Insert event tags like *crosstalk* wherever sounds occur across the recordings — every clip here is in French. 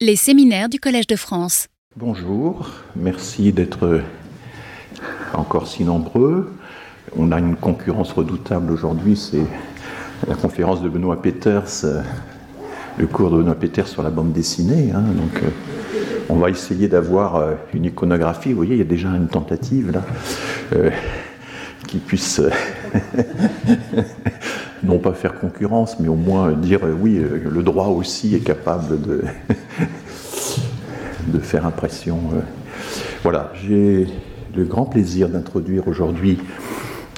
Les séminaires du Collège de France. Bonjour, merci d'être encore si nombreux. On a une concurrence redoutable aujourd'hui, c'est la conférence de Benoît Peters, le cours de Benoît Peters sur la bande dessinée. hein. donc, euh, on va essayer d'avoir euh, une iconographie. Vous voyez, il y a déjà une tentative là, euh, qui puisse *laughs* non pas faire concurrence, mais au moins dire euh, oui, euh, le droit aussi est capable de, *laughs* faire impression. euh. Voilà, j'ai le grand plaisir d'introduire aujourd'hui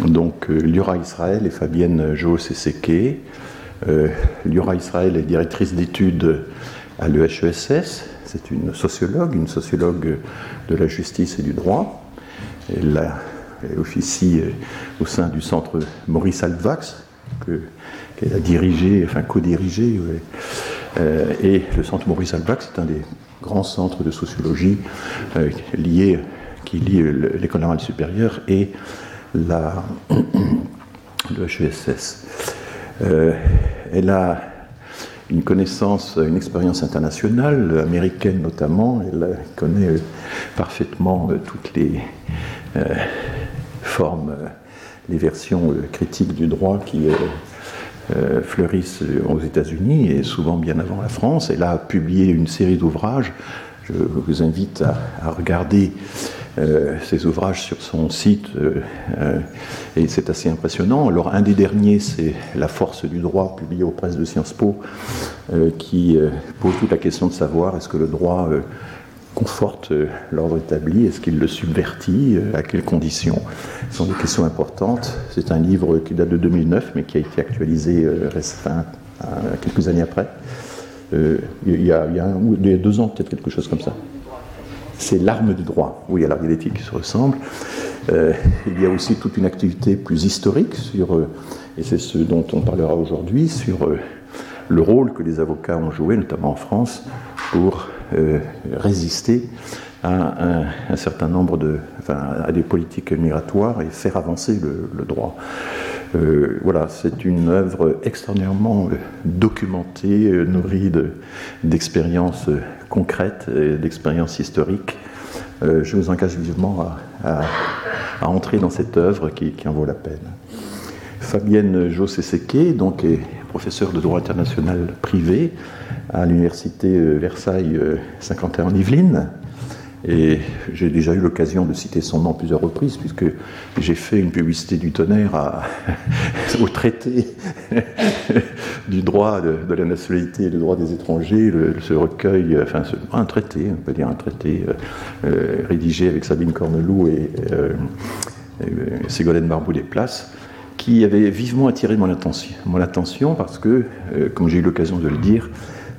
donc Liora Israël et Fabienne Jo Seseke. Euh, Liora Israël est directrice d'études à l'EHESS. C'est une sociologue, une sociologue de la justice et du droit. Elle, officie au sein du centre Maurice Altvax, que- qu'elle a dirigé, enfin co-dirigé. Euh, et le centre Maurice Altvax est un des grands centres de sociologie euh, liés- qui lie l'école normale supérieure et la, *coughs* le HESS. Euh, elle a une connaissance, une expérience internationale, américaine notamment. Elle connaît parfaitement toutes les formes, les versions euh, critiques du droit qui euh, euh, fleurissent aux États-Unis et souvent bien avant la France. Elle a publié une série d'ouvrages. Je vous invite à, regarder euh, ces ouvrages sur son site et c'est assez impressionnant. Alors un des derniers, c'est La force du droit, publié aux presses de Sciences Po, qui pose toute la question de savoir est-ce que le droit conforte euh, l'ordre établi, est-ce qu'il le subvertit, euh, à quelles conditions? Ce sont des questions importantes. C'est un livre qui date de 2009, mais qui a été actualisé euh, euh, quelques années après. Il y a, deux ans, peut-être quelque chose comme ça. C'est l'arme du droit. Oui, alors il y a des qui se ressemblent. Il y a aussi toute une activité plus historique sur, et c'est ce dont on parlera aujourd'hui, sur le rôle que les avocats ont joué, notamment en France, pour résister à un, certain nombre de, enfin, à des politiques migratoires et faire avancer le, droit. Euh, voilà, c'est une œuvre extraordinairement euh, documentée, euh, nourrie de- d'expériences euh, concrètes, et d'expériences historiques. Euh, je vous engage vivement à, entrer dans cette œuvre qui, en vaut la peine. Fabienne Jossé-Sequet, donc est professeure de droit international privé à l'université euh, Versailles euh, Saint-Quentin en Yvelines. Et j'ai déjà eu l'occasion de citer son nom plusieurs reprises, puisque j'ai fait une publicité du tonnerre *laughs* au traité *laughs* du droit de, la nationalité et du droit des étrangers, ce recueil, euh, enfin ce- un traité, on peut dire un traité euh, euh, rédigé avec Sabine Corneloup et euh, euh, Ségolène Barbou des Places, qui avait vivement attiré mon attention, mon attention parce que, euh, comme j'ai eu l'occasion de le dire,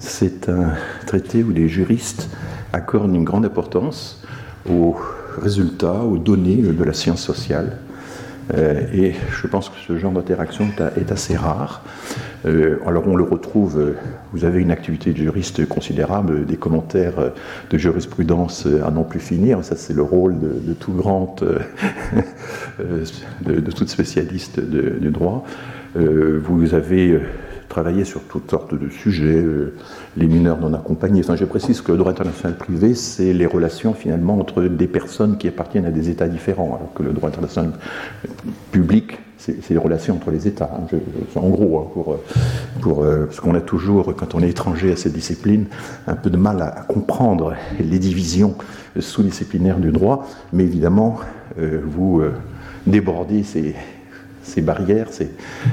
c'est un traité où les juristes accordent une grande importance aux résultats, aux données de la science sociale. Euh, et je pense que ce genre d'interaction est, assez rare. Euh, alors on le retrouve, euh, vous avez une activité de juriste considérable, des commentaires de jurisprudence à n'en plus finir, ça c'est le rôle de, tout grand, *laughs* de, de toute spécialiste du droit. Vous avez travaillé sur toutes sortes de sujets, euh, les mineurs non accompagnés. Enfin, je précise que le droit international privé, c'est les relations finalement entre des personnes qui appartiennent à des États différents, alors que le droit international public, c'est les relations entre les États. hein. En gros, hein, pour, euh, pour, euh, parce qu'on a toujours, quand on est étranger à cette discipline, un peu de mal à, comprendre les divisions sous-disciplinaires du droit, mais évidemment, vous débordez ces, ces barrières,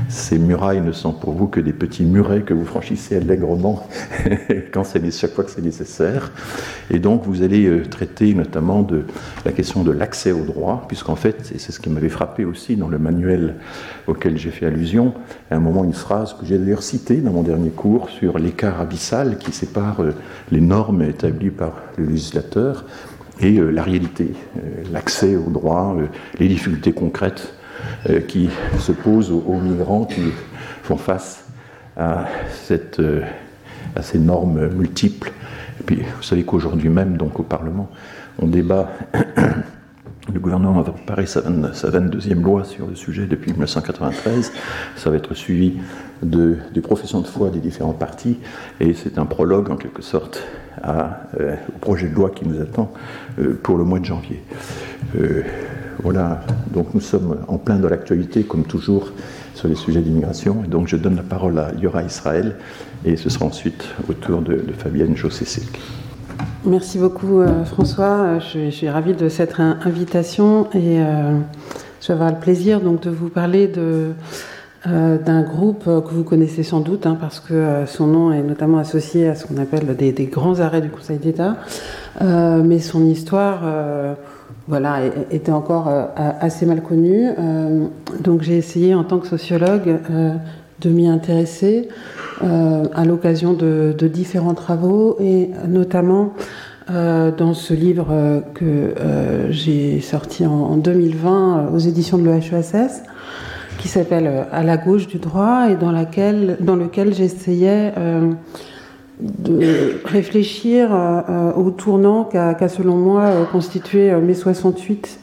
ces, murailles ne sont pour vous que des petits murets que vous franchissez allègrement *laughs* quand chaque fois que c'est nécessaire. Et donc vous allez euh, traiter notamment de la question de l'accès au droit, puisqu'en fait, et c'est ce qui m'avait frappé aussi dans le manuel auquel j'ai fait allusion, à un moment une phrase que j'ai d'ailleurs citée dans mon dernier cours sur l'écart abyssal qui sépare euh, les normes établies par le législateur et euh, la réalité, l'accès au droit, les difficultés concrètes qui se posent aux, migrants qui font face euh, à ces normes multiples. Et puis, vous savez qu'aujourd'hui même, donc au Parlement, on débat. *clears throat* Le gouvernement va préparer sa, sa 22e loi sur le sujet depuis 1993. Ça va être suivi de, des professions de foi des différents partis. Et c'est un prologue, en quelque sorte, au projet de loi qui nous attend pour le mois de janvier. Voilà, donc nous sommes en plein dans l'actualité, comme toujours, sur les sujets d'immigration. Et donc je donne la parole à Yora Israël, et ce sera ensuite au tour de, Fabienne jossé Merci beaucoup François, je, suis ravie de cette invitation et je vais avoir le plaisir donc de vous parler de euh, d'un groupe que vous connaissez sans doute, hein, parce que euh, son nom est notamment associé à ce qu'on appelle des, grands arrêts du Conseil d'État, euh, mais son histoire, voilà, était encore assez mal connue. donc j'ai essayé en tant que sociologue de m'y intéresser à l'occasion de, différents travaux et notamment dans ce livre que j'ai sorti en, en 2020 aux éditions de l'EHESS qui s'appelle euh, À la gauche du droit et dans, dans lequel j'essayais euh, de réfléchir euh, au tournant qu'a, selon moi, constitué mai 68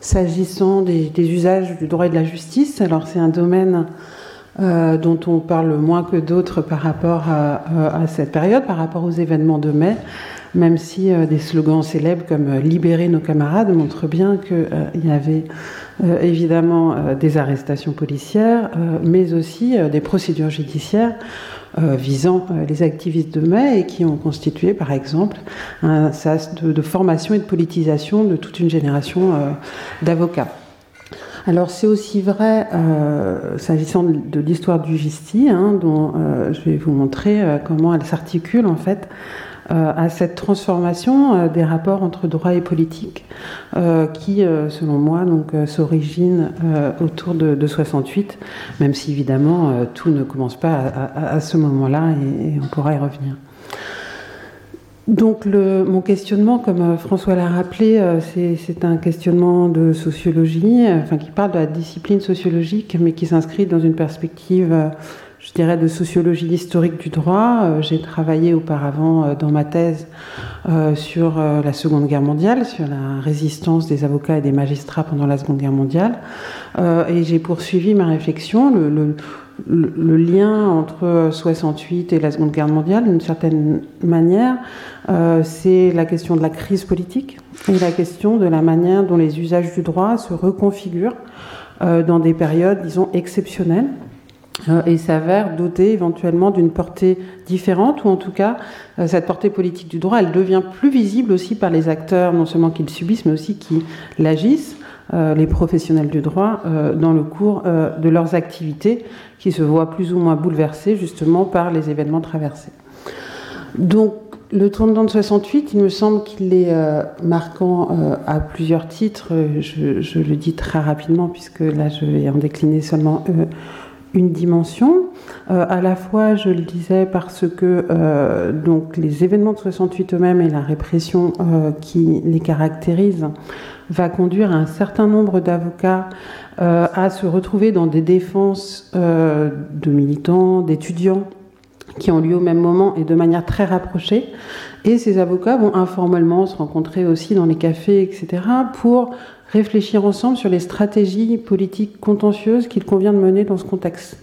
s'agissant des, usages du droit et de la justice. Alors c'est un domaine dont on parle moins que d'autres par rapport à, cette période, par rapport aux événements de mai même si des slogans célèbres comme Libérer nos camarades montrent bien qu'il y avait euh, évidemment euh, des arrestations policières, euh, mais aussi des procédures judiciaires visant les activistes de mai et qui ont constitué, par exemple, un sas de, formation et de politisation de toute une génération d'avocats. Alors c'est aussi vrai s'agissant de, l'histoire du GISTI, hein, dont je vais vous montrer comment elle s'articule en fait euh, à cette transformation euh, des rapports entre droit et politique euh, qui, selon moi, donc s'origine autour de, 68, même si évidemment tout ne commence pas à, ce moment-là et, on pourra y revenir. Donc mon questionnement, comme François l'a rappelé, c'est un questionnement de sociologie, enfin qui parle de la discipline sociologique, mais qui s'inscrit dans une perspective je dirais, de sociologie historique du droit. Euh, j'ai travaillé auparavant euh, dans ma thèse euh, sur la Seconde Guerre mondiale, sur la résistance des avocats et des magistrats pendant la Seconde Guerre mondiale. Et j'ai poursuivi ma réflexion, le, lien entre 68 et la Seconde Guerre mondiale, d'une certaine manière, c'est la question de la crise politique et la question de la manière dont les usages du droit se reconfigurent dans des périodes, disons, exceptionnelles et s'avère doté éventuellement d'une portée différente, ou en tout cas, euh, cette portée politique du droit, elle devient plus visible aussi par les acteurs, non seulement qui le subissent, mais aussi qui l'agissent, euh, les professionnels du droit, dans le cours de leurs activités, qui se voient plus ou moins bouleversées justement par les événements traversés. Donc, le tournant de 68, il me semble qu'il est marquant à plusieurs titres. Je, je, le dis très rapidement, puisque là, je vais en décliner seulement une dimension. Euh, à la fois, je le disais, parce que euh, donc les événements de 68 eux-mêmes et la répression euh, qui les caractérise va conduire un certain nombre d'avocats à se retrouver dans des défenses de militants, d'étudiants qui ont lieu au même moment et de manière très rapprochée. Et ces avocats vont informellement se rencontrer aussi dans les cafés, etc., pour réfléchir ensemble sur les stratégies politiques contentieuses qu'il convient de mener dans ce contexte.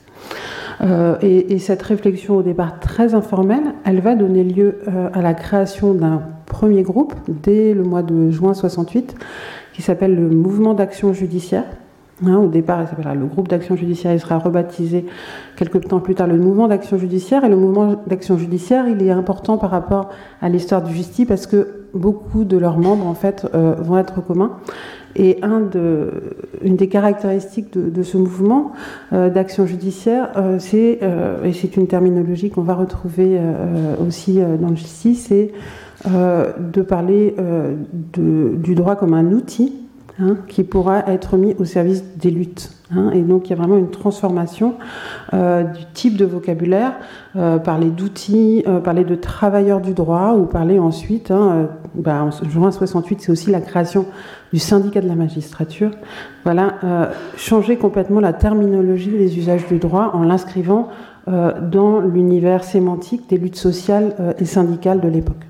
Euh, et, cette réflexion au départ très informelle, elle va donner lieu euh, à la création d'un premier groupe dès le mois de juin 68 qui s'appelle le Mouvement d'action judiciaire. Hein, au départ, il s'appellera le groupe d'action judiciaire. Il sera rebaptisé quelques temps plus tard le mouvement d'action judiciaire. Et le mouvement d'action judiciaire, il est important par rapport à l'histoire du justice parce que beaucoup de leurs membres, en fait, euh, vont être communs. Et une des caractéristiques de, ce mouvement euh, d'action judiciaire, euh, c'est, euh, et c'est une terminologie qu'on va retrouver aussi dans le justice, c'est de parler du droit comme un outil hein, qui pourra être mis au service des luttes. Hein. et donc il y a vraiment une transformation du type de vocabulaire, parler d'outils, parler de travailleurs du droit, ou parler ensuite, hein, bah, en juin 68, c'est aussi la création du syndicat de la magistrature, voilà, euh, changer complètement la terminologie des usages du droit en l'inscrivant euh, dans l'univers sémantique des luttes sociales euh, et syndicales de l'époque.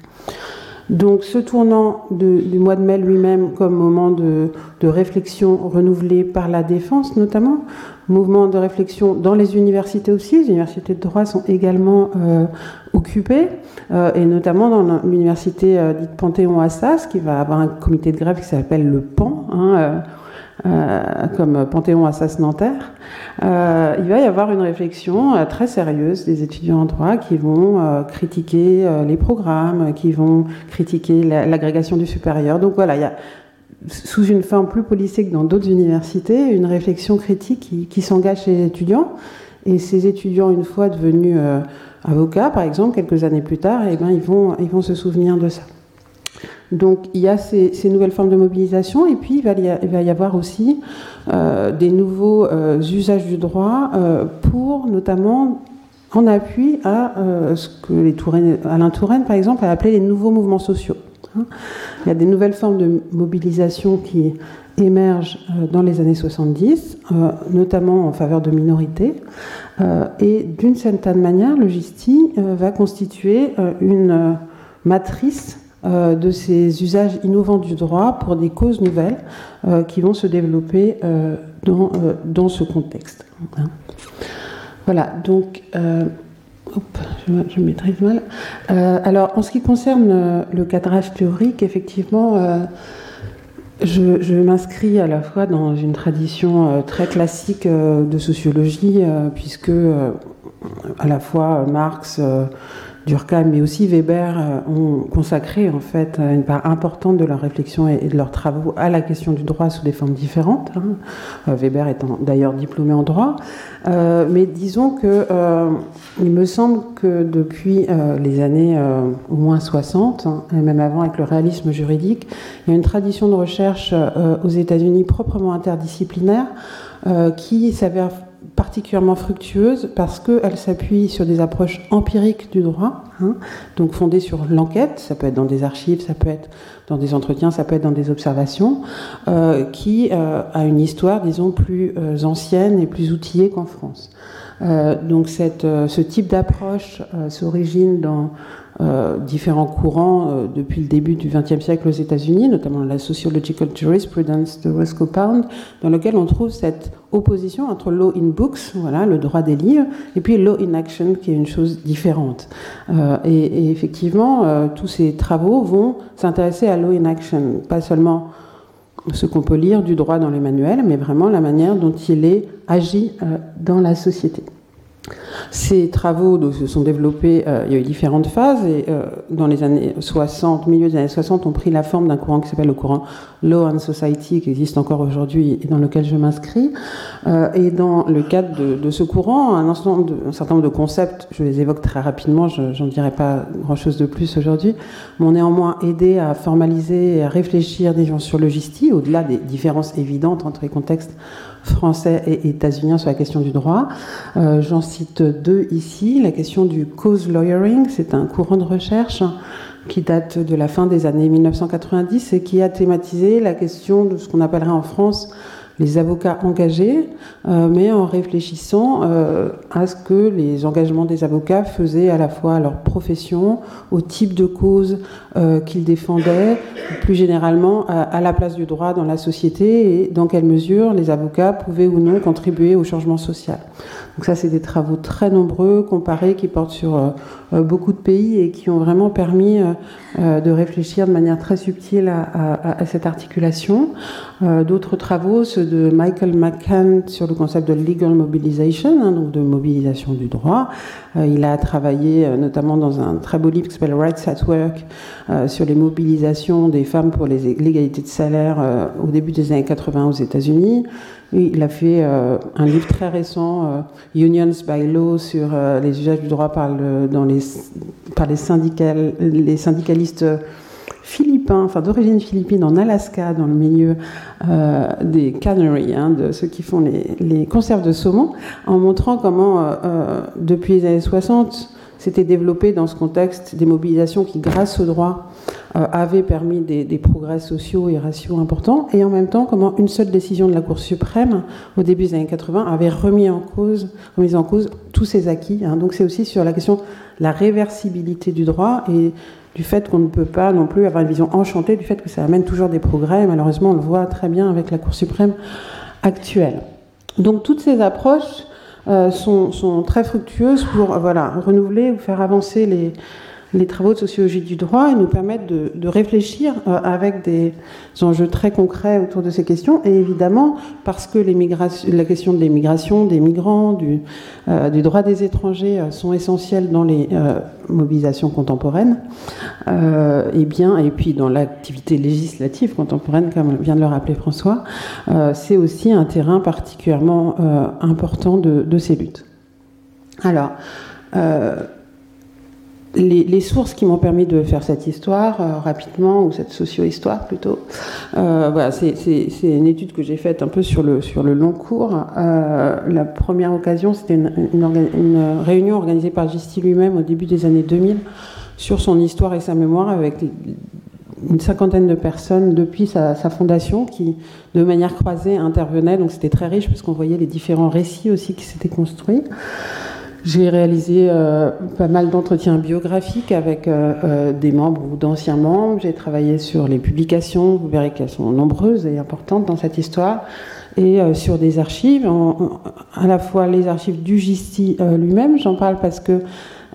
Donc ce tournant du mois de mai lui-même comme moment de, réflexion renouvelé par la défense notamment, mouvement de réflexion dans les universités aussi, les universités de droit sont également euh, occupées, euh, et notamment dans l'université euh, dite Panthéon-Assas, qui va avoir un comité de grève qui s'appelle le PAN. Hein, comme Panthéon Assas Nanterre, il va y avoir une réflexion très sérieuse des étudiants en droit qui vont critiquer les programmes, qui vont critiquer l'agrégation du supérieur. Donc voilà, il y a sous une forme plus policée que dans d'autres universités, une réflexion critique qui, s'engage chez les étudiants. Et ces étudiants, une fois devenus euh, avocats, par exemple, quelques années plus tard, eh ben, ils, vont, ils vont se souvenir de ça. Donc il y a ces, nouvelles formes de mobilisation et puis il va y, avoir aussi euh, des nouveaux euh, usages du droit pour notamment en appui à ce que les Alain Touraine par exemple a appelé les nouveaux mouvements sociaux. Il y a des nouvelles formes de mobilisation qui émergent euh, dans les années 70, euh, notamment en faveur de minorités. Euh, et d'une certaine manière, le GISTI va constituer une matrice de ces usages innovants du droit pour des causes nouvelles qui vont se développer dans, dans ce contexte. Voilà, donc je, maîtrise mal. Euh, alors, en ce qui concerne euh, le cadrage théorique, effectivement, euh, je, m'inscris à la fois dans une tradition très classique de sociologie, puisque à la fois Marx Durkheim, mais aussi Weber euh, ont consacré en fait une part importante de leur réflexion et de leurs travaux à la question du droit sous des formes différentes. Hein. Euh, Weber étant d'ailleurs diplômé en droit, euh, mais disons que il me semble que depuis les années au moins 60, hein, et même avant avec le réalisme juridique, il y a une tradition de recherche aux États-Unis proprement interdisciplinaire qui s'avère particulièrement fructueuse parce qu'elle s'appuie sur des approches empiriques du droit, hein, donc fondées sur l'enquête, ça peut être dans des archives, ça peut être dans des entretiens, ça peut être dans des observations, euh, qui euh, a une histoire, disons, plus euh, ancienne et plus outillée qu'en France. donc cette, ce type d'approche s'origine dans euh, différents courants euh, depuis le début du XXe siècle aux États-Unis, notamment la Sociological Jurisprudence de Roscoe Pound, dans lequel on trouve cette opposition entre law in books, voilà, le droit des livres, et puis law in action, qui est une chose différente. Euh, et, et, effectivement, tous ces travaux vont s'intéresser à law in action, pas seulement ce qu'on peut lire du droit dans les manuels, mais vraiment la manière dont il est agi dans la société. Ces travaux se sont développés, euh, il y a eu différentes phases, et euh, dans les années 60, milieu des années 60, ont pris la forme d'un courant qui s'appelle le courant Law and Society, qui existe encore aujourd'hui et dans lequel je m'inscris. Euh, et dans le cadre de, ce courant, un, certain nombre de concepts, je les évoque très rapidement, je n'en dirai pas grand-chose de plus aujourd'hui, m'ont néanmoins aidé à formaliser et à réfléchir des gens sur le GISTI, au-delà des différences évidentes entre les contextes français et états-uniens sur la question du droit. Euh, j'en cite deux ici. La question du cause lawyering, c'est un courant de recherche qui date de la fin des années 1990 et qui a thématisé la question de ce qu'on appellerait en France les avocats engagés, euh, mais en réfléchissant euh, à ce que les engagements des avocats faisaient à la fois à leur profession, au type de cause euh, qu'ils défendaient, plus généralement à, la place du droit dans la société et dans quelle mesure les avocats pouvaient ou non contribuer au changement social. Donc ça, c'est des travaux très nombreux, comparés, qui portent sur beaucoup de pays et qui ont vraiment permis de réfléchir de manière très subtile à, cette articulation. D'autres travaux, ceux de Michael McCann sur le concept de legal mobilization, hein, donc de mobilisation du droit. Euh, il a travaillé euh, notamment dans un très beau livre qui s'appelle Rights at Work euh, sur les mobilisations des femmes pour l'égalité de salaire au début des années 80 aux États-Unis. Il a fait un livre très récent, Unions by Law, sur les usages du droit par, les, syndicalistes philippins, enfin d'origine philippine, en Alaska, dans le milieu euh, des canneries, hein, de ceux qui font les, conserves de saumon, en montrant comment, euh, euh, depuis les années 60, s'était développé dans ce contexte des mobilisations qui, grâce au droit, avaient permis des, progrès sociaux et raciaux importants, et en même temps comment une seule décision de la Cour suprême, au début des années 80, avait remis en cause, remis en cause tous ces acquis. Hein. Donc c'est aussi sur la question de la réversibilité du droit et du fait qu'on ne peut pas non plus avoir une vision enchantée du fait que ça amène toujours des progrès. malheureusement, on le voit très bien avec la Cour suprême actuelle. Donc toutes ces approches euh, sont, sont, très fructueuses pour voilà, renouveler ou faire avancer les, les travaux de sociologie du droit nous permettent de, réfléchir euh, avec des enjeux très concrets autour de ces questions. Et évidemment, parce que la question de l'immigration, des migrants, du, euh, droit des étrangers euh, sont essentielles dans les mobilisations contemporaines, et bien, et puis dans l'activité législative contemporaine, comme vient de le rappeler François, c'est aussi un terrain particulièrement important de, de, ces luttes. Alors, les, sources qui m'ont permis de faire cette histoire euh, rapidement, ou cette socio-histoire plutôt, euh, voilà, c'est une étude que j'ai faite un peu sur le, sur le long cours. Euh, la première occasion, c'était une, réunion organisée par Gisti lui-même au début des années 2000 sur son histoire et sa mémoire avec une cinquantaine de personnes depuis sa, sa fondation qui, de manière croisée, intervenaient. Donc c'était très riche parce qu'on voyait les différents récits aussi qui s'étaient construits. J'ai réalisé euh, pas mal d'entretiens biographiques avec euh, euh, des membres ou d'anciens membres. J'ai travaillé sur les publications. Vous verrez qu'elles sont nombreuses et importantes dans cette histoire. Et sur des archives, à la fois les archives du GISTI lui-même, j'en parle parce que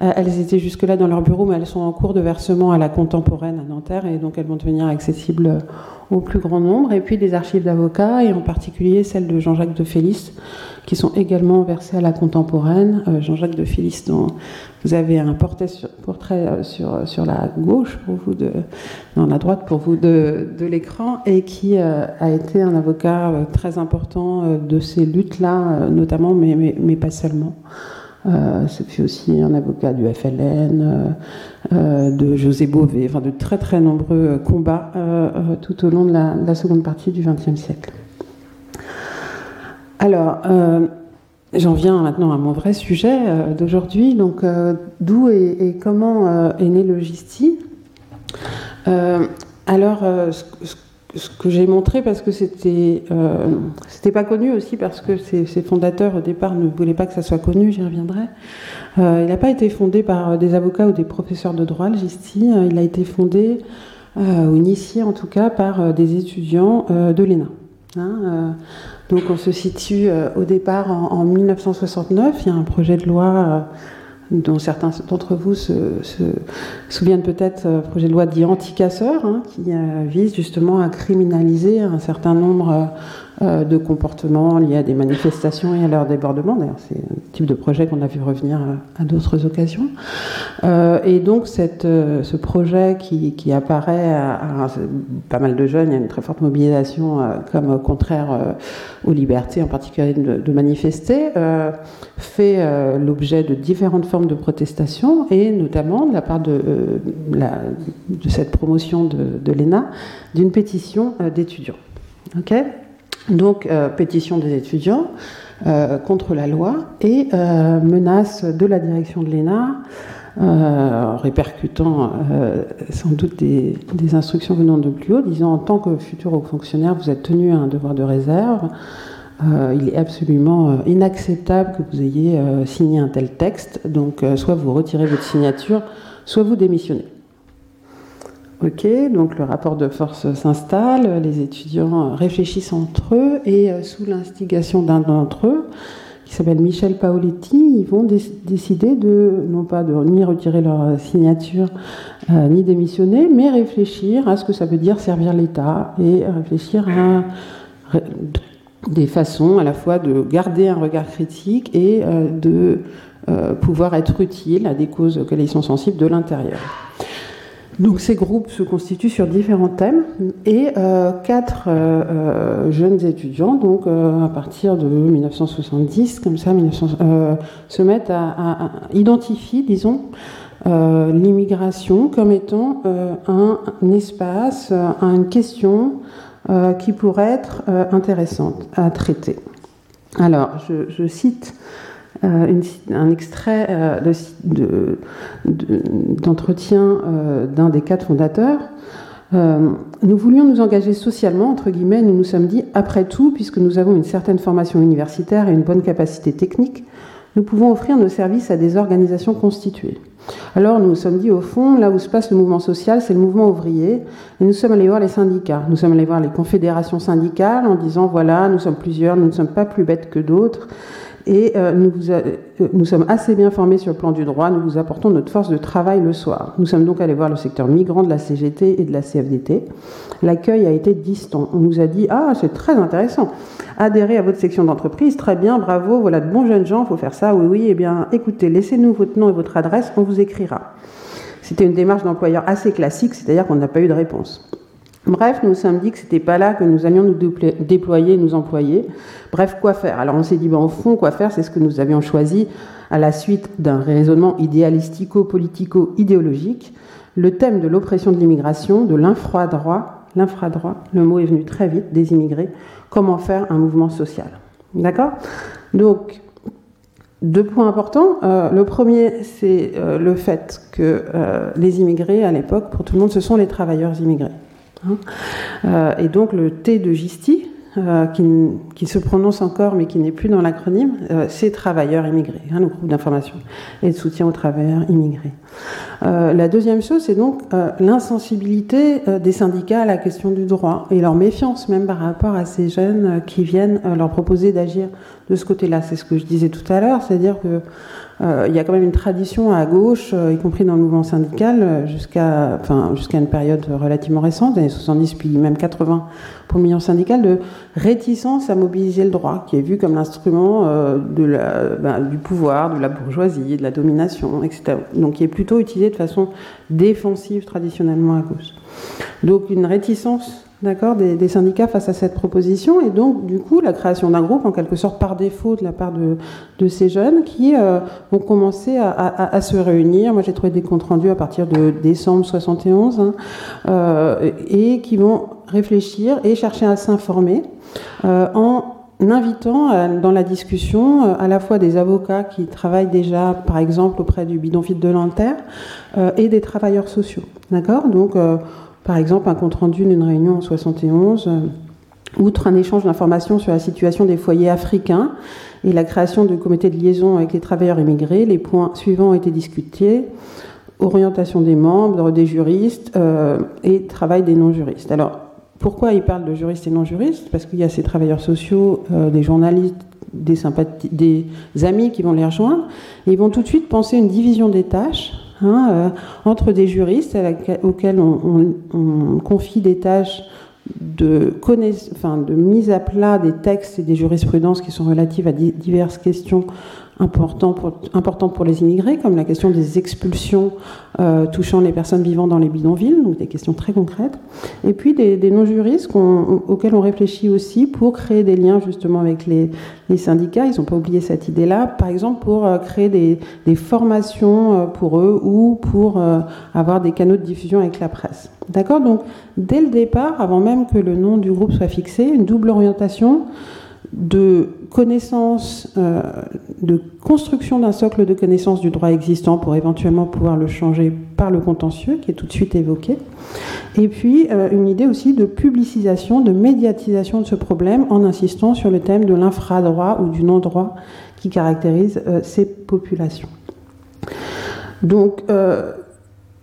elles étaient jusque-là dans leur bureau, mais elles sont en cours de versement à la contemporaine à Nanterre, et donc elles vont devenir accessibles au plus grand nombre. Et puis des archives d'avocats, et en particulier celles de Jean-Jacques de Félis, qui sont également versées à la contemporaine. Euh, Jean-Jacques de Félis, dont vous avez un portrait sur, euh, la gauche pour vous, dans la droite pour vous de, l'écran, et qui euh, a été un avocat très important de ces luttes-là, notamment, mais, pas seulement. Euh, c'est aussi un avocat du FLN, euh, de José Bové, enfin de très très nombreux combats tout au long de la, de la seconde partie du XXe siècle. Alors, euh, j'en viens maintenant à mon vrai sujet euh, d'aujourd'hui. Donc, euh, d'où et, comment est né le GISTI Alors, ce, que j'ai montré, parce que c'était c'était pas connu aussi, parce que ses, fondateurs au départ ne voulaient pas que ça soit connu, j'y reviendrai. il n'a pas été fondé par des avocats ou des professeurs de droit, le GISTI. il a été fondé, ou initié en tout cas, par des étudiants de l'ENA. Hein, donc on se situe euh, au départ en, 1969. Il y a un projet de loi euh, dont certains d'entre vous se, souviennent peut-être, euh, projet de loi dit anti-casseur, hein, qui vise justement à criminaliser un certain nombre euh, de comportements liés à des manifestations et à leur débordement. D'ailleurs, c'est un type de projet qu'on a vu revenir à, d'autres occasions. Euh, et donc, euh, ce projet qui, apparaît à, pas mal de jeunes, il y a une très forte mobilisation comme contraire aux libertés, en particulier de, manifester, fait l'objet de différentes formes de protestation et notamment de la part de cette promotion de, de l'ENA d'une pétition d'étudiants. Ok? Donc, euh, pétition des étudiants euh, contre la loi et euh, menace de la direction de l'ENA, répercutant sans doute des, instructions venant de plus haut, disant en tant que futur haut fonctionnaire, vous êtes tenu à un devoir de réserve. il est absolument inacceptable que vous ayez signé un tel texte. Donc, soit vous retirez votre signature, soit vous démissionnez. Ok, donc le rapport de force s'installe, les étudiants réfléchissent entre eux et euh, sous l'instigation d'un d'entre eux, qui s'appelle Michel Paoletti, ils vont décider de, non pas de ni retirer leur signature, euh, ni démissionner, mais réfléchir à ce que ça veut dire servir l'État et réfléchir à des façons à la fois de garder un regard critique et euh, de pouvoir être utile à des causes auxquelles ils sont sensibles de l'intérieur. Donc ces groupes se constituent sur différents thèmes et euh, quatre euh, euh, jeunes étudiants, donc à partir de 1970, comme ça, se mettent à, identifier, disons, l'immigration comme étant un, espace, une question qui pourrait être intéressante à traiter. Alors, je cite euh, un extrait euh, d'entretien euh, d'un des quatre fondateurs. nous voulions nous engager socialement, entre guillemets, nous nous sommes dit, après tout, puisque nous avons une certaine formation universitaire et une bonne capacité technique, nous pouvons offrir nos services à des organisations constituées. Alors nous nous sommes dit, au fond, là où se passe le mouvement social, c'est le mouvement ouvrier. Et nous sommes allés voir les syndicats. Nous sommes allés voir les confédérations syndicales en disant, voilà, nous sommes plusieurs, nous ne sommes pas plus bêtes que d'autres. Et euh, nous, nous, sommes assez bien formés sur le plan du droit, nous vous apportons notre force de travail le soir. Nous sommes donc allés voir le secteur migrant de la CGT et de la CFDT. L'accueil a été distant. On nous a dit Ah, c'est très intéressant. Adhérez à votre section d'entreprise, très bien, bravo, voilà de bons jeunes gens, il faut faire ça, oui, oui, eh bien, écoutez, laissez-nous votre nom et votre adresse, on vous écrira. C'était une démarche d'employeur assez classique, c'est-à-dire qu'on n'a pas eu de réponse. Bref, nous nous sommes dit que c'était pas là que nous allions nous déployer, nous employer. Bref, quoi faire? Alors on s'est dit, ben, au fond, quoi faire? C'est ce que nous avions choisi à la suite d'un raisonnement idéalistico-politico-idéologique. Le thème de l'oppression de l'immigration, de l'infradroit, l'infradroit, le mot est venu très vite, des immigrés, comment faire un mouvement social. D'accord? Donc, deux points importants. Euh, le premier, c'est euh, le fait que euh, les immigrés, à l'époque, pour tout le monde, ce sont les travailleurs immigrés. Hein. Euh, et donc le T de Gisti, euh, qui, se prononce encore mais qui n'est plus dans l'acronyme, euh, c'est travailleurs immigrés, hein, le groupe d'information et de soutien aux travailleurs immigrés. la deuxième chose, c'est donc l'insensibilité des syndicats à la question du droit et leur méfiance même par rapport à ces jeunes qui viennent leur proposer d'agir de ce côté-là. C'est ce que je disais tout à l'heure, c'est-à-dire que il y a quand même une tradition à gauche, euh, y compris dans le mouvement syndical, euh, jusqu'à une période relativement récente, années 70 puis même 80 pour le mouvement syndical, de réticence à mobiliser le droit, qui est vu comme l'instrument la, ben, du pouvoir, de la bourgeoisie, de la domination, etc. Donc qui est plutôt utilisé de façon défensive traditionnellement à gauche. Donc une réticence d'accord, des, syndicats face à cette proposition. Et donc, du coup, la création d'un groupe, en quelque sorte par défaut de la part de, ces jeunes, qui euh, vont commencer à, se réunir. Moi, j'ai trouvé des comptes rendus à partir de décembre 71, hein, euh, et qui vont réfléchir et chercher à s'informer euh, en invitant dans la discussion à la fois des avocats qui travaillent déjà, par exemple, auprès du bidonville de Nanterre, et des travailleurs sociaux. D'accord? Donc, par exemple, un compte-rendu d'une réunion en 71, euh, outre un échange d'informations sur la situation des foyers africains et la création de comités de liaison avec les travailleurs immigrés, les points suivants ont été discutés orientation des membres, des juristes euh, et travail des non-juristes. Alors, pourquoi ils parlent de juristes et non-juristes? Parce qu'il y a ces travailleurs sociaux, euh, des journalistes, des, amis qui vont les rejoindre, et ils vont tout de suite penser une division des tâches Hein, euh, entre des juristes auxquels on, confie des tâches de mise à plat des textes et des jurisprudences qui sont relatives à diverses questions important pour, importantes pour les immigrés, comme la question des expulsions euh, touchant les personnes vivant dans les bidonvilles, donc des questions très concrètes, et puis des, non-juristes auxquels on réfléchit aussi pour créer des liens justement avec les, syndicats. Ils n'ont pas oublié cette idée-là, par exemple pour euh, créer des, formations euh, pour eux ou pour avoir des canaux de diffusion avec la presse. D'accord? Donc, dès le départ, avant même que le nom du groupe soit fixé, une double orientation de connaissance, euh, de construction d'un socle de connaissances du droit existant pour éventuellement pouvoir le changer par le contentieux, qui est tout de suite évoqué. Et puis euh, une idée aussi de publicisation, de médiatisation de ce problème en insistant sur le thème de l'infradroit ou du non-droit qui caractérise euh, ces populations. Donc,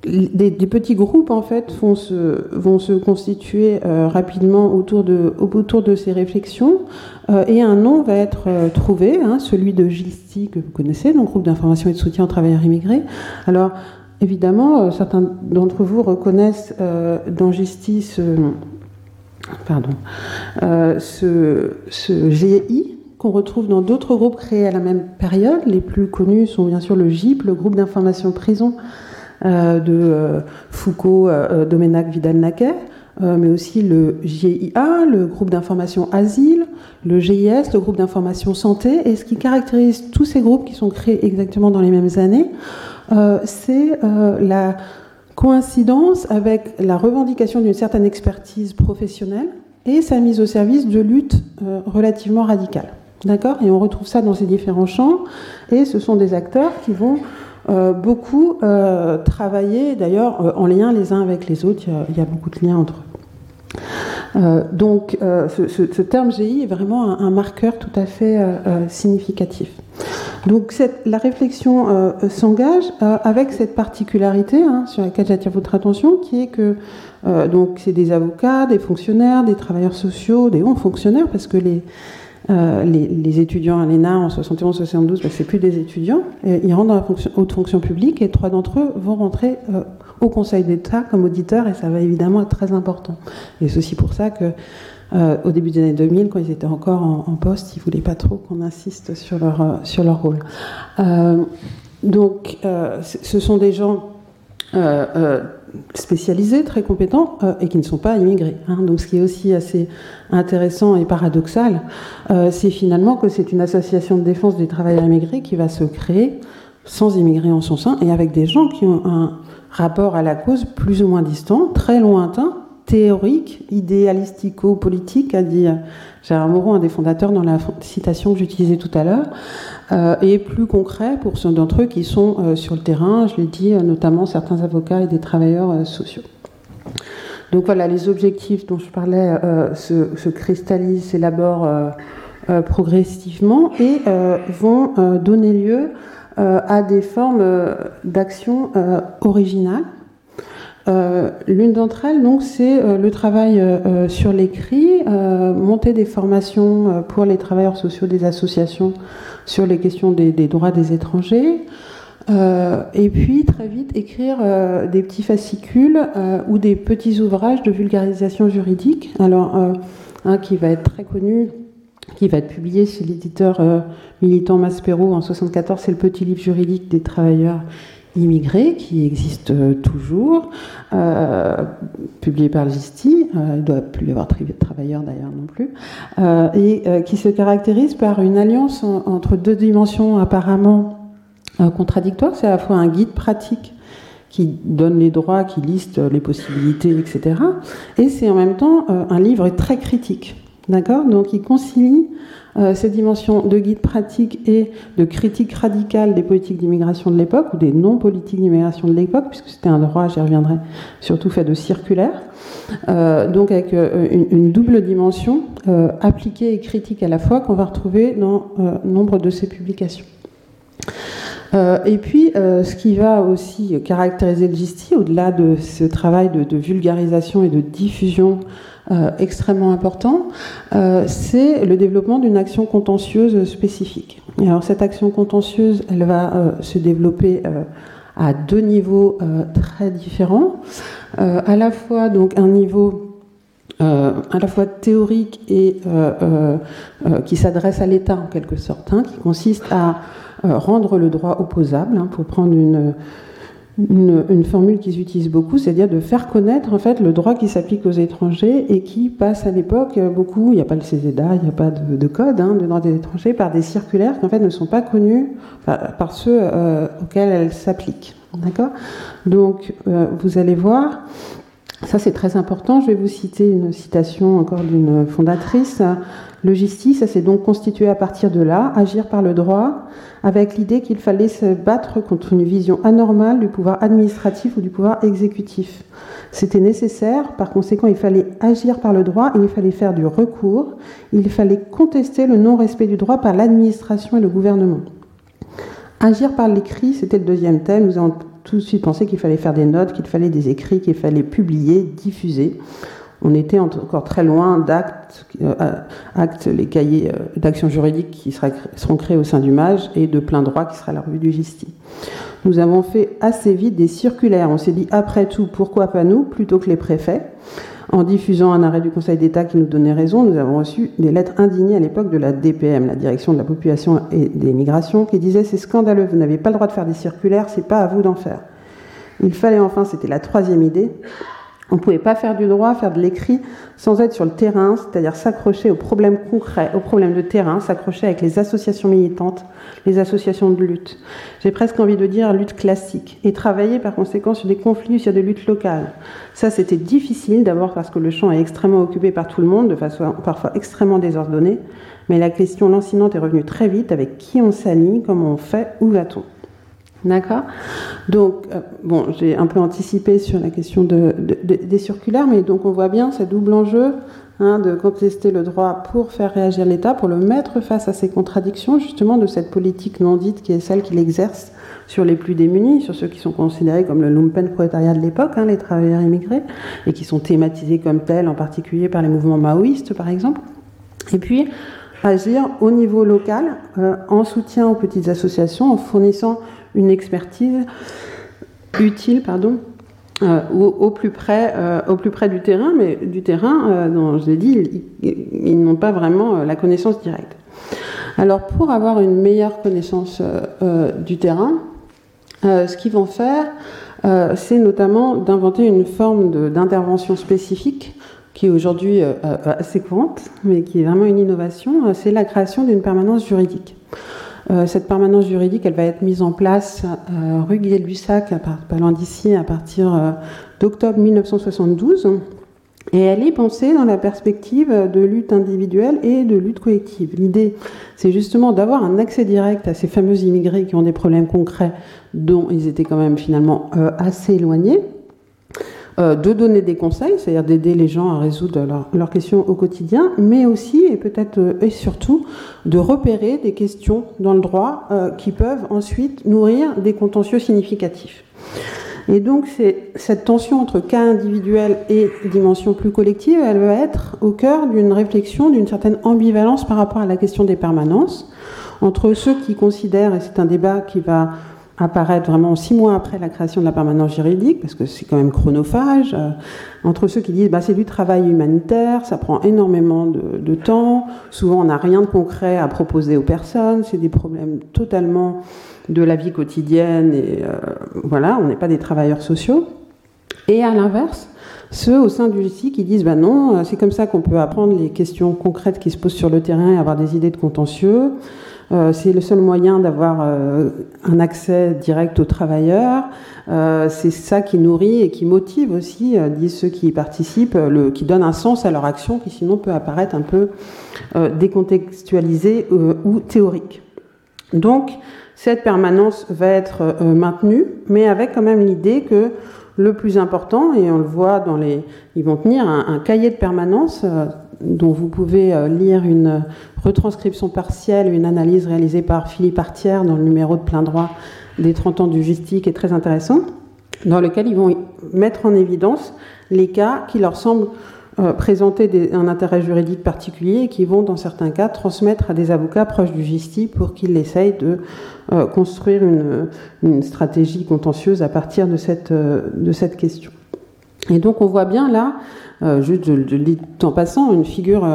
des, petits groupes en fait vont se, constituer euh, rapidement autour de, ces réflexions euh, et un nom va être euh, trouvé, hein, celui de GISTI que vous connaissez, donc groupe d'information et de soutien aux travailleurs immigrés. Alors évidemment, certains d'entre vous reconnaissent dans GISTI ce, pardon, ce, ce GI qu'on retrouve dans d'autres groupes créés à la même période. Les plus connus sont bien sûr le GIP, le groupe d'information prison de euh, Foucault, euh, Domenac, Vidal-Naquet, mais aussi le GIA, le groupe d'information Asile, le GIS, le groupe d'information Santé. Et ce qui caractérise tous ces groupes qui sont créés exactement dans les mêmes années, c'est la coïncidence avec la revendication d'une certaine expertise professionnelle et sa mise au service de luttes relativement radicales. D'accord? Et on retrouve ça dans ces différents champs. Et ce sont des acteurs qui vont euh, beaucoup euh, travaillé, d'ailleurs, euh, en lien les uns avec les autres. Il y a, beaucoup de liens entre eux. donc, ce, terme GI est vraiment un, marqueur tout à fait significatif. Donc la réflexion euh, s'engage euh, avec cette particularité hein, sur laquelle j'attire votre attention, qui est que donc c'est des avocats, des fonctionnaires, des travailleurs sociaux, des hauts fonctionnaires, parce que les, les, étudiants à l'ENA en 71-72, ben, c'est plus des étudiants, ils rentrent dans la haute fonction publique et trois d'entre eux vont rentrer au Conseil d'État comme auditeurs et ça va évidemment être très important. Et c'est aussi pour ça que euh, au début des années 2000, quand ils étaient encore en, poste, ils ne voulaient pas trop qu'on insiste sur leur, euh, sur leur rôle. Euh, donc, ce sont des gens spécialisés, très compétents, et qui ne sont pas immigrés. Hein. Donc, ce qui est aussi assez intéressant et paradoxal, c'est finalement que c'est une association de défense des travailleurs immigrés qui va se créer sans immigrés en son sein, et avec des gens qui ont un rapport à la cause plus ou moins distant, très lointain, théorique, idéalistico-politique, a dit Gérard Moreau, un des fondateurs, dans la citation que j'utilisais tout à l'heure, euh, et plus concret pour ceux d'entre eux qui sont euh, sur le terrain, je l'ai dit, euh, notamment certains avocats et des travailleurs sociaux. Donc voilà, les objectifs dont je parlais se, se, cristallisent, s'élaborent progressivement et vont donner lieu à des formes d'action originales euh, l'une d'entre elles, donc, c'est euh, le travail euh, sur l'écrit, monter des formations pour les travailleurs sociaux des associations sur les questions des, droits des étrangers. et puis très vite écrire des petits fascicules ou des petits ouvrages de vulgarisation juridique. Alors un qui va être très connu, qui va être publié chez l'éditeur militant Maspero en 74, c'est le petit livre juridique des travailleurs immigré qui existe euh, toujours, euh, publié par Gisti, euh, il ne doit plus y avoir de travailleurs d'ailleurs non plus, et qui se caractérise par une alliance entre deux dimensions apparemment contradictoires. C'est à la fois un guide pratique qui donne les droits, qui liste les possibilités, etc. Et c'est en même temps un livre très critique. D'accord Donc il concilie euh, ces dimensions de guide pratique et de critique radicale des politiques d'immigration de l'époque, ou des non-politiques d'immigration de l'époque, puisque c'était un droit, j'y reviendrai, surtout fait de circulaire. Euh, donc avec euh, une, double dimension appliquée et critique à la fois qu'on va retrouver dans nombre de ces publications. et puis, ce qui va aussi caractériser le GISTI, au-delà de ce travail de vulgarisation et de diffusion euh, extrêmement important, euh, c'est le développement d'une action contentieuse spécifique. alors cette action contentieuse, elle va euh, se développer à deux niveaux très différents, à la fois donc un niveau à la fois théorique et qui s'adresse à l'État en quelque sorte, hein, qui consiste à rendre le droit opposable, hein, pour prendre une, une, formule qu'ils utilisent beaucoup, c'est-à-dire de faire connaître en fait le droit qui s'applique aux étrangers et qui passe à l'époque beaucoup, il n'y a pas le CESEDA, il n'y a pas de, code hein, de droit des étrangers, par des circulaires qui en fait ne sont pas connus par, ceux euh, auxquels elles s'appliquent. D'accord? Donc euh, vous allez voir, ça c'est très important, je vais vous citer une citation encore d'une fondatrice. Le justice, ça s'est donc constitué à partir de là, agir par le droit, avec l'idée qu'il fallait se battre contre une vision anormale du pouvoir administratif ou du pouvoir exécutif. C'était nécessaire, par conséquent, il fallait agir par le droit, il fallait faire du recours, il fallait contester le non-respect du droit par l'administration et le gouvernement. Agir par l'écrit, c'était le deuxième thème. Nous avons tout de suite pensé qu'il fallait faire des notes, qu'il fallait des écrits, qu'il fallait publier, diffuser on était encore très loin d'actes, euh, actes, les cahiers euh, d'action juridique qui seront créés au sein du MAGE et de plein droit qui sera la revue du GISTI. Nous avons fait assez vite des circulaires. On s'est dit, après tout, pourquoi pas nous, plutôt que les préfets? En diffusant un arrêt du Conseil d'État qui nous donnait raison, nous avons reçu des lettres indignées à l'époque de la DPM, la Direction de la Population et des Migrations, qui disait c'est scandaleux, vous n'avez pas le droit de faire des circulaires, c'est pas à vous d'en faire. Il fallait enfin, c'était la troisième idée, on ne pouvait pas faire du droit, faire de l'écrit sans être sur le terrain, c'est-à-dire s'accrocher aux problèmes concrets, aux problèmes de terrain, s'accrocher avec les associations militantes, les associations de lutte. J'ai presque envie de dire lutte classique. Et travailler par conséquent sur des conflits, sur des luttes locales. Ça, c'était difficile, d'abord parce que le champ est extrêmement occupé par tout le monde, de façon parfois extrêmement désordonnée. Mais la question lancinante est revenue très vite avec qui on s'allie, comment on fait, où va-t-on? D'accord Donc, euh, bon, j'ai un peu anticipé sur la question de, des circulaires, mais donc on voit bien ce double enjeu, hein, de contester le droit pour faire réagir l'État, pour le mettre face à ces contradictions justement de cette politique non dite qui est celle qu'il exerce sur les plus démunis, sur ceux qui sont considérés comme le lumpen prolétariat de l'époque, hein, les travailleurs immigrés, et qui sont thématisés comme tels, en particulier par les mouvements maoïstes par exemple. Et puis agir au niveau local euh, en soutien aux petites associations, en fournissant une expertise utile, pardon, euh, au, plus près, euh, au plus près du terrain, mais du terrain euh, dont je l'ai dit, ils, n'ont pas vraiment la connaissance directe. Alors pour avoir une meilleure connaissance du terrain, ce qu'ils vont faire, c'est notamment d'inventer une forme d'intervention spécifique qui est aujourd'hui assez courante, mais qui est vraiment une innovation, c'est la création d'une permanence juridique. Euh, cette permanence juridique, elle va être mise en place euh, rue Guy-Lussac, pas d'ici, à partir euh, d'octobre 1972. Et elle est pensée dans la perspective de lutte individuelle et de lutte collective. L'idée, c'est justement d'avoir un accès direct à ces fameux immigrés qui ont des problèmes concrets dont ils étaient quand même finalement assez éloignés, euh, de donner des conseils, c'est-à-dire d'aider les gens à résoudre leurs questions au quotidien, mais aussi et peut-être euh, et surtout de repérer des questions dans le droit euh, qui peuvent ensuite nourrir des contentieux significatifs. Et donc c'est cette tension entre cas individuel et dimension plus collective, elle va être au cœur d'une réflexion, d'une certaine ambivalence par rapport à la question des permanences, entre ceux qui considèrent, et c'est un débat qui va apparaître vraiment six mois après la création de la permanence juridique, parce que c'est quand même chronophage, euh, entre ceux qui disent bah, c'est du travail humanitaire, ça prend énormément de, temps, souvent on n'a rien de concret à proposer aux personnes, c'est des problèmes totalement de la vie quotidienne, et euh, voilà, on n'est pas des travailleurs sociaux. Et à l'inverse, ceux au sein du GICI qui disent bah non, euh, c'est comme ça qu'on peut apprendre les questions concrètes qui se posent sur le terrain et avoir des idées de contentieux. Euh, c'est le seul moyen d'avoir euh, un accès direct aux travailleurs. Euh, c'est ça qui nourrit et qui motive aussi, disent ceux qui y participent, qui donne un sens à leur action qui sinon peut apparaître un peu décontextualisée ou théorique. Donc, cette permanence va être maintenue, mais avec quand même l'idée que le plus important, et on le voit dans les... Ils vont tenir un, cahier de permanence dont vous pouvez lire une retranscription partielle, une analyse réalisée par Philippe Artière dans le numéro de plein droit des 30 ans du justice, qui est très intéressant, dans lequel ils vont mettre en évidence les cas qui leur semblent euh, présenter un intérêt juridique particulier et qui vont, dans certains cas, transmettre à des avocats proches du justice pour qu'ils essayent de euh, construire une, stratégie contentieuse à partir euh, de cette question. Et donc on voit bien là, juste le dis en passant, une figure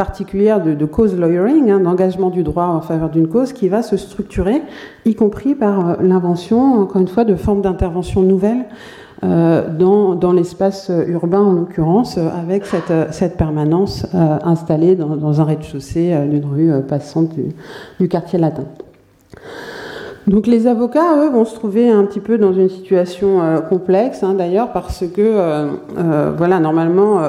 particulière de, cause lawyering, hein, d'engagement du droit en faveur d'une cause, qui va se structurer, y compris par euh, l'invention, encore une fois, de formes d'intervention nouvelles euh, dans, l'espace urbain, en l'occurrence, avec cette, permanence euh, installée dans, un rez-de-chaussée d'une rue passante du, quartier latin. Donc les avocats, eux, vont se trouver un petit peu dans une situation complexe, hein, d'ailleurs, parce que, voilà, normalement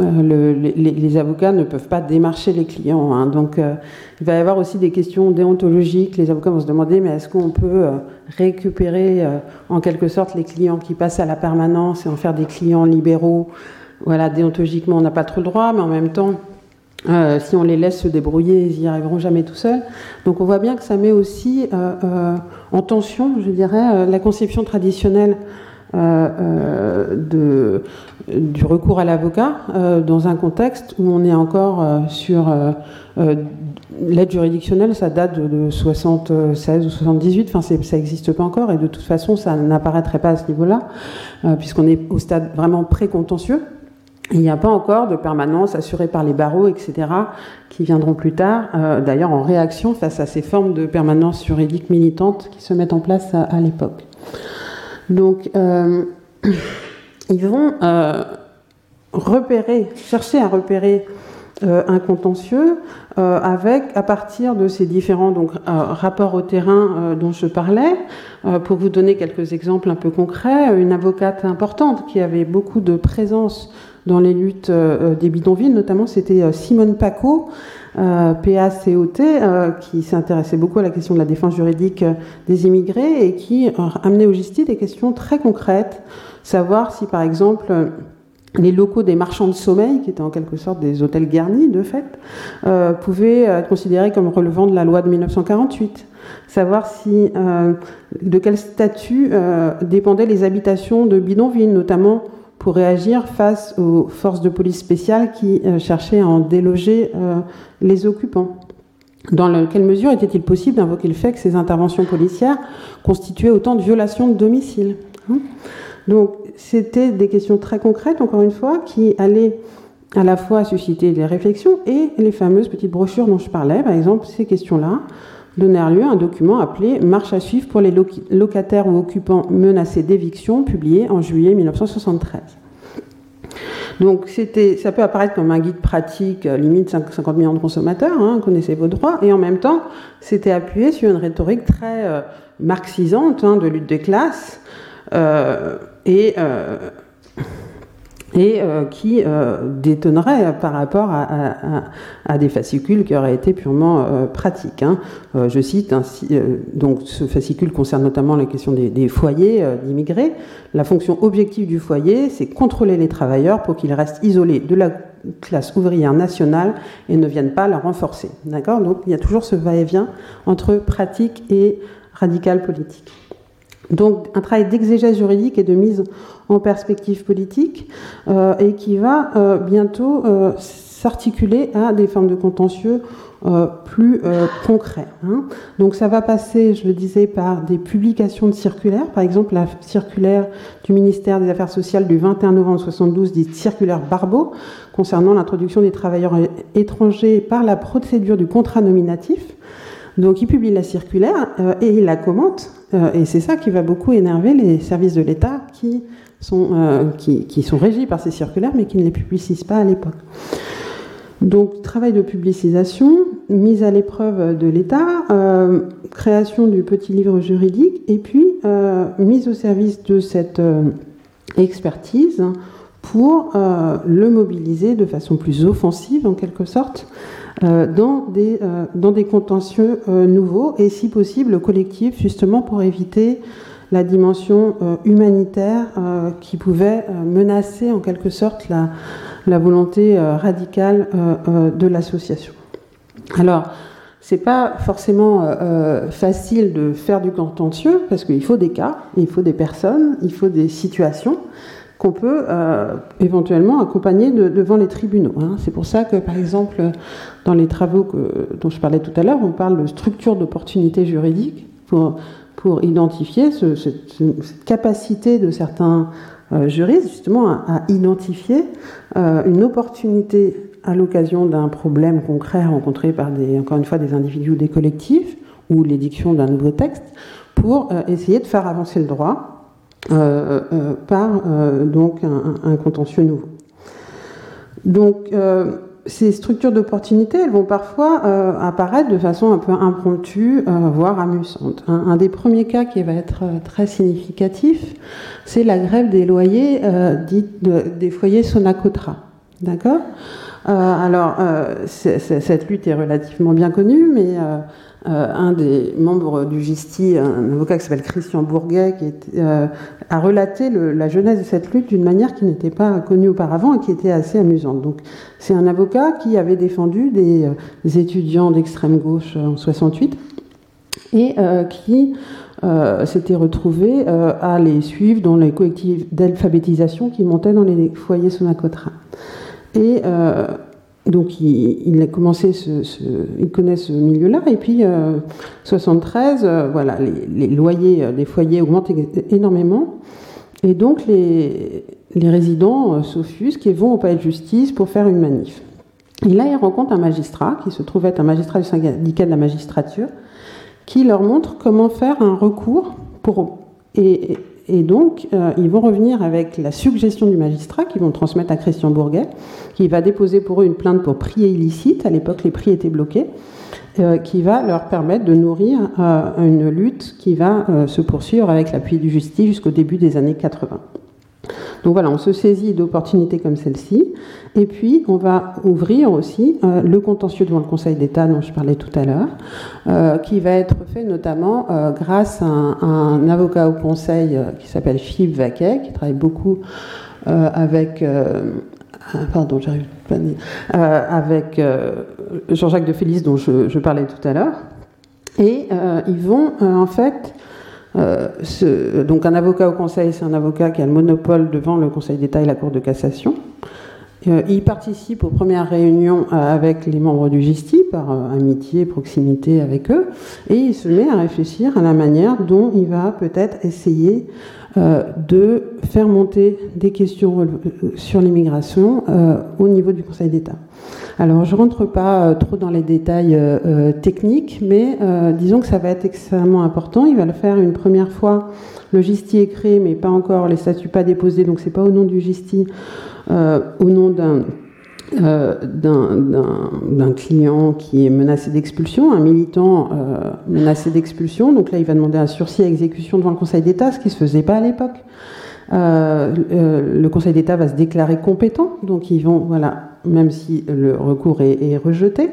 euh, les, avocats ne peuvent pas démarcher les clients. Hein. donc, euh, il va y avoir aussi des questions déontologiques. Les avocats vont se demander, mais est-ce qu'on peut euh, récupérer en quelque sorte les clients qui passent à la permanence et en faire des clients libéraux? Voilà, déontologiquement, on n'a pas trop le droit, mais en même temps, si on les laisse se débrouiller, ils n'y arriveront jamais tout seuls. Donc, on voit bien que ça met aussi en tension, je dirais, la conception traditionnelle euh, euh, de, du recours à l'avocat euh, dans un contexte où on est encore sur l'aide juridictionnelle, ça date de, 76 ou 78, enfin ça n'existe pas encore et de toute façon ça n'apparaîtrait pas à ce niveau-là puisqu'on est au stade vraiment pré-contentieux. Il n'y a pas encore de permanence assurée par les barreaux, etc., qui viendront plus tard, d'ailleurs en réaction face à ces formes de permanence juridique militante qui se mettent en place à l'époque. Donc, euh, *coughs* ils vont euh, repérer, chercher à repérer euh, un contentieux avec, à partir de ces différents rapports au terrain dont je parlais. pour vous donner quelques exemples un peu concrets, une avocate importante qui avait beaucoup de présence dans les luttes des bidonvilles, notamment c'était Simone Paco, euh, PACOT, euh, qui s'intéressait beaucoup à la question de la défense juridique euh, des immigrés et qui amenait au justice des questions très concrètes, savoir si par exemple les locaux des marchands de sommeil, qui étaient en quelque sorte des hôtels garnis de fait, euh, pouvaient être considérés comme relevant de la loi de 1948. Savoir si, euh, de quel statut euh, dépendaient les habitations de bidonville, notamment pour réagir face aux forces de police spéciales qui cherchaient à en déloger les occupants. Dans quelle mesure était-il possible d'invoquer le fait que ces interventions policières constituaient autant de violations de domicile hein? Donc, c'était des questions très concrètes, encore une fois, qui allaient à la fois susciter des réflexions et les fameuses petites brochures dont je parlais, par exemple, ces questions-là donnèrent lieu à un document appelé Marche à suivre pour les locataires ou occupants menacés d'éviction, publié en juillet 1973. Donc ça peut apparaître comme un guide pratique, euh, limite 50 millions de consommateurs, hein, connaissez vos droits, et en même temps, c'était appuyé sur une rhétorique très euh, marxisante hein, de lutte des classes, euh, et, et euh, qui détonnerait par rapport à, des fascicules qui auraient été purement pratiques. Hein. je cite ainsi, donc ce fascicule concerne notamment la question des, des foyers d'immigrés. La fonction objective du foyer, c'est contrôler les travailleurs pour qu'ils restent isolés de la classe ouvrière nationale et ne viennent pas la renforcer. D'accord? Donc il y a toujours ce va-et-vient entre pratique et radical politique. Donc un travail d'exégèse juridique et de mise en perspective politique euh, et qui va euh, bientôt euh, s'articuler à des formes de contentieux plus concrets. Hein. Donc ça va passer, je le disais, par des publications de circulaires, par exemple la circulaire du ministère des Affaires sociales du 21 novembre 72, dite circulaire Barbeau, concernant l'introduction des travailleurs étrangers par la procédure du contrat nominatif. Donc il publie la circulaire et il la commente euh, et c'est ça qui va beaucoup énerver les services de l'État qui sont, euh, qui, sont régis par ces circulaires, mais qui ne les publicisent pas à l'époque. Donc, travail de publicisation, mise à l'épreuve de l'État, euh, création du petit livre juridique, et puis mise au service de cette expertise pour le mobiliser de façon plus offensive, en quelque sorte, euh, dans, des, euh, dans des contentieux euh, nouveaux et si possible collectifs, justement pour éviter la dimension humanitaire qui pouvait menacer en quelque sorte la, la volonté radicale de l'association. Alors, c'est pas forcément facile de faire du contentieux parce qu'il faut des cas, il faut des personnes, il faut des situations qu'on peut euh, éventuellement accompagner devant les tribunaux. Hein. C'est pour ça que, par exemple, dans les travaux dont je parlais tout à l'heure, on parle de structure d'opportunité juridique pour, identifier cette, capacité de certains euh, juristes, justement, à, identifier euh, une opportunité à l'occasion d'un problème concret rencontré par, des, encore une fois, des individus ou des collectifs, ou l'édiction d'un nouveau texte, pour essayer de faire avancer le droit par euh, donc un, contentieux nouveau. Donc ces structures d'opportunité, elles vont parfois apparaître de façon un peu impromptue, voire amusante. Un, des premiers cas qui va être très significatif, c'est la grève des loyers dite des foyers Sonacotra. D'accord? Alors, cette lutte est relativement bien connue, mais euh, un des membres du GISTI, un avocat qui s'appelle Christian Bourguet, euh, a relaté la genèse de cette lutte d'une manière qui n'était pas connue auparavant et qui était assez amusante. Donc, c'est un avocat qui avait défendu des, euh, étudiants d'extrême gauche en 68 et qui s'était retrouvé à les suivre dans les collectifs d'alphabétisation qui montaient dans les foyers Sonacotra. Et donc il, a commencé ce, il connaît ce milieu-là et puis 73 euh, euh, voilà les, loyers euh, des foyers augmentent énormément et donc les, résidents s'offusquent et vont au palais de justice pour faire une manif. Et là il rencontre un magistrat qui se trouve être un magistrat du syndicat de la magistrature qui leur montre comment faire un recours pour et, et donc, euh, ils vont revenir avec la suggestion du magistrat qu'ils vont transmettre à Christian Bourguet, qui va déposer pour eux une plainte pour prix illicite. À l'époque, les prix étaient bloqués, euh, qui va leur permettre de nourrir euh, une lutte qui va se poursuivre avec l'appui du justice jusqu'au début des années 80. Donc voilà, on se saisit d'opportunités comme celle-ci. Et puis, on va ouvrir aussi euh, le contentieux devant le Conseil d'État dont je parlais tout à l'heure, euh, qui va être fait notamment euh, grâce à un, avocat au Conseil qui s'appelle Philippe Vaquet, qui travaille beaucoup avec pardon, j'arrive pas avec Jean-Jacques de Félix dont je, parlais tout à l'heure. Et ils vont en fait donc un avocat au Conseil, c'est un avocat qui a le monopole devant le Conseil d'État et la Cour de cassation. Euh, il participe aux premières réunions euh, avec les membres du GISTI par euh, amitié, proximité avec eux, et il se met à réfléchir à la manière dont il va peut-être essayer de faire monter des questions sur l'immigration au niveau du Conseil d'État. Alors, je ne rentre pas trop dans les détails techniques, mais disons que ça va être extrêmement important. Il va le faire une première fois. Le GISTI est créé, mais pas encore, les statuts pas déposés, donc c'est pas au nom du GISTI. Euh, au nom euh, d'un client qui est menacé d'expulsion, un militant euh, menacé d'expulsion. Donc là, il va demander un sursis à exécution devant le Conseil d'État, ce qui ne se faisait pas à l'époque. Le Conseil d'État va se déclarer compétent, donc ils vont, voilà, même si le recours est, rejeté,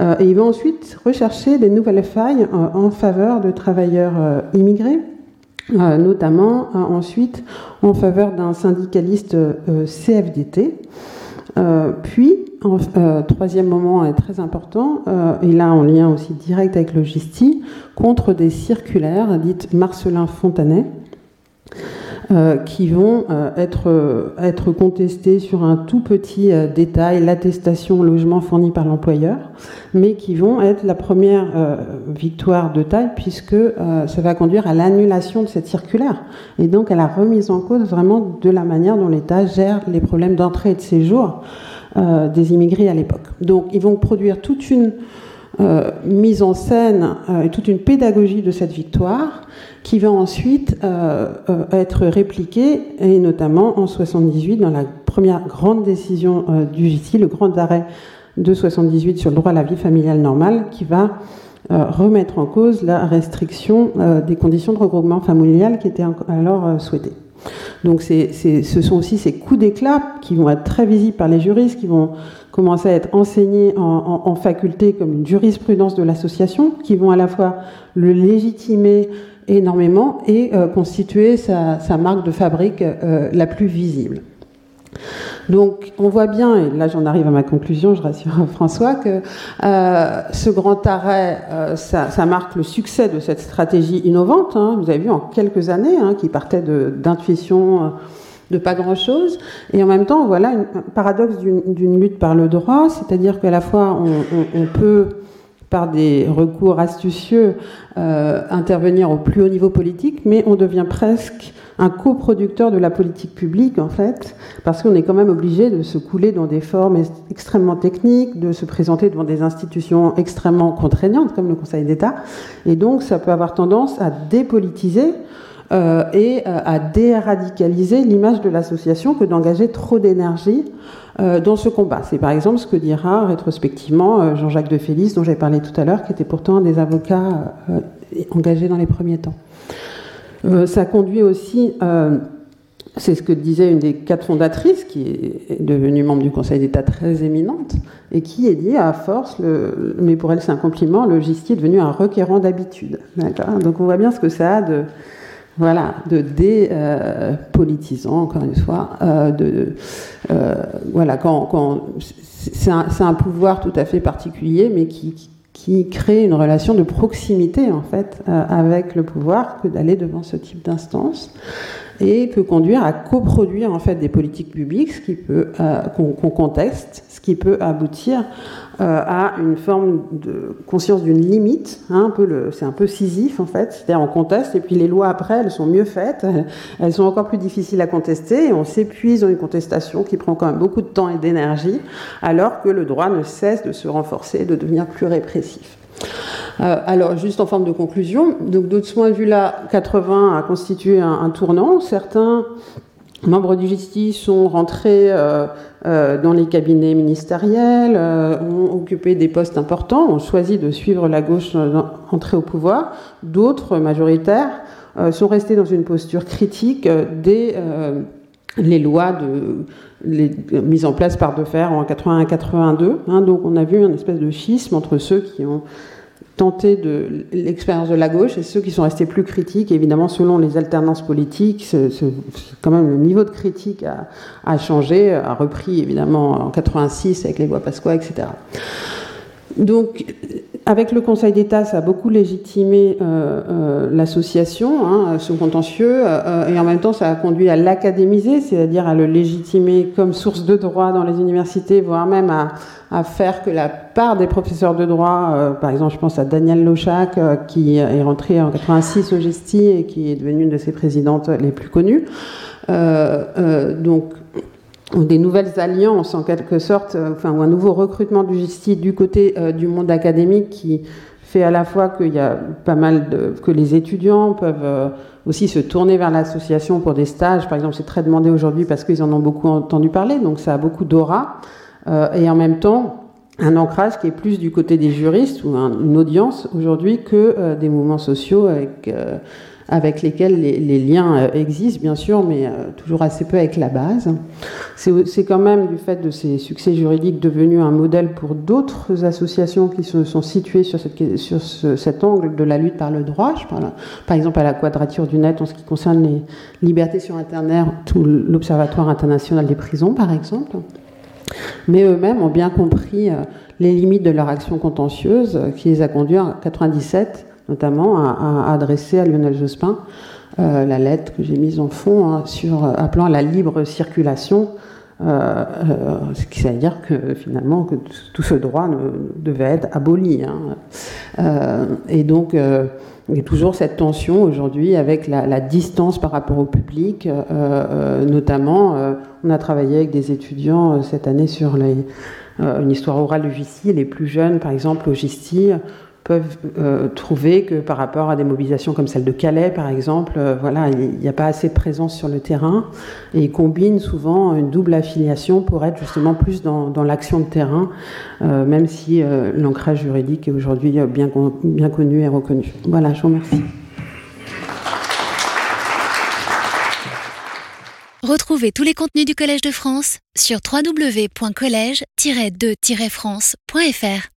et ils vont ensuite rechercher des nouvelles failles en faveur de travailleurs immigrés. Euh, notamment euh, ensuite en faveur d'un syndicaliste euh, CFDT. puis, troisième moment très important, et là en lien aussi direct avec le GISTI, contre des circulaires dites Marcelin Fontanet, euh, qui vont euh, être, être contestés sur un tout petit euh, détail, l'attestation logement fourni par l'employeur, mais qui vont être la première victoire de taille puisque ça va conduire à l'annulation de cette circulaire et donc à la remise en cause vraiment de la manière dont l'État gère les problèmes d'entrée et de séjour des immigrés à l'époque. Donc ils vont produire toute une mise en scène et toute une pédagogie de cette victoire qui va ensuite euh, euh, être répliqué, et notamment en 78, dans la première grande décision euh, du JT, le grand arrêt de 78 sur le droit à la vie familiale normale, qui va remettre en cause la restriction des conditions de regroupement familial qui étaient alors souhaitées. Donc ce sont aussi ces coups d'éclat qui vont être très visibles par les juristes, qui vont commencer à être enseignés en, faculté comme une jurisprudence de l'association, qui vont à la fois le légitimer énormément et euh, constituer sa, marque de fabrique euh, la plus visible. Donc on voit bien, et là j'en arrive à ma conclusion, je rassure *laughs* François, que euh, ce grand arrêt, ça, marque le succès de cette stratégie innovante, hein. vous avez vu en quelques années, hein, qui partait d'intuition de, pas grand-chose, et en même temps voilà un paradoxe d'une lutte par le droit, c'est-à-dire qu'à la fois on peut par des recours astucieux euh, intervenir au plus haut niveau politique, mais on devient presque un coproducteur de la politique publique, en fait, parce qu'on est quand même obligé de se couler dans des formes extrêmement techniques, de se présenter devant des institutions extrêmement contraignantes, comme le Conseil d'État, et donc ça peut avoir tendance à dépolitiser euh, et euh, à déradicaliser l'image de l'association que d'engager trop d'énergie euh, dans ce combat. C'est par exemple ce que dira rétrospectivement Jean-Jacques de Félix, dont j'ai parlé tout à l'heure, qui était pourtant un des avocats engagés dans les premiers temps. Ça conduit aussi, c'est ce que disait une des quatre fondatrices, qui est devenue membre du Conseil d'État très éminente, et qui est dit à force, mais pour elle c'est un compliment, le est devenu un requérant d'habitude. Donc on voit bien ce que ça a de voilà, de dépolitisant, encore une fois, euh, euh, voilà, quand, c'est un, pouvoir tout à fait particulier, mais qui crée une relation de proximité en fait euh, avec le pouvoir que d'aller devant ce type d'instance et peut conduire à coproduire en fait des politiques publiques, ce qui peut qu'on conteste, ce qui peut aboutir euh, à une forme de conscience d'une limite. Hein, c'est un peu scisif en fait. C'est-à-dire on conteste et puis les lois après elles sont mieux faites, *laughs* elles sont encore plus difficiles à contester et on s'épuise dans une contestation qui prend quand même beaucoup de temps et d'énergie, alors que le droit ne cesse de se renforcer, de devenir plus répressif. Euh, alors, juste en forme de conclusion, donc de ce point de vue-là, 80 a constitué un, un tournant. Certains membres du justice sont rentrés euh, euh, dans les cabinets ministériels, euh, ont occupé des postes importants, ont choisi de suivre la gauche entrée au pouvoir. D'autres, majoritaires, sont restés dans une posture critique des les lois de, mises en place par Defer en 81-82. Hein, donc on a vu un espèce de schisme entre ceux qui ont tenté de l'expérience de la gauche et ceux qui sont restés plus critiques. Évidemment, selon les alternances politiques, quand même le niveau de critique a, changé, a repris évidemment en 86 avec les voix Pasqua, etc. Donc, avec le Conseil d'État, ça a beaucoup légitimé euh, euh, l'association, hein, contentieux, euh, et en même temps, ça a conduit à l'académiser, c'est-à-dire à le légitimer comme source de droit dans les universités, voire même à, faire que la part des professeurs de droit, par exemple, je pense à Danielle Lochac, qui est rentrée en 86 au GESTI et qui est devenue une de ses présidentes les plus connues. donc, des nouvelles alliances en quelque sorte, euh, enfin, ou un nouveau recrutement du justice du côté euh, du monde académique qui fait à la fois qu'il y a pas mal de, que les étudiants peuvent euh, aussi se tourner vers l'association pour des stages. Par exemple, c'est très demandé aujourd'hui parce qu'ils en ont beaucoup entendu parler, donc ça a beaucoup d'aura. et en même temps, un ancrage qui est plus du côté des juristes ou une audience aujourd'hui que des mouvements sociaux avec avec lesquels les, liens euh, existent, bien sûr, mais euh, toujours assez peu avec la base. C'est quand même, du fait de ces succès juridiques, devenu un modèle pour d'autres associations qui se sont situées sur, cet angle de la lutte par le droit. Je parle, par exemple, à la Quadrature du Net en ce qui concerne les libertés sur Internet, tout l'Observatoire international des prisons, par exemple. Mais eux-mêmes ont bien compris euh, les limites de leur action contentieuse qui les a conduits en 97 notamment à, adresser à Lionel Jospin euh, la lettre que j'ai mise en fond hein, sur euh, appelant à la libre circulation, euh, ce qui veut dire que finalement tout ce droit devait être aboli. Hein. et donc il y a toujours cette tension aujourd'hui avec la, distance par rapport au public, notamment on a travaillé avec des étudiants cette année sur une histoire orale du GISTI, les plus jeunes par exemple au GISTI peuvent euh, trouver que par rapport à des mobilisations comme celle de Calais, par exemple, euh, voilà, il n'y a pas assez de présence sur le terrain et ils combinent souvent une double affiliation pour être justement plus dans, l'action de terrain, euh, même si l'ancrage juridique est aujourd'hui bien, bien connu et reconnu. Voilà, je vous remercie. Retrouvez tous les contenus du Collège de France sur www.colège-2-france.fr.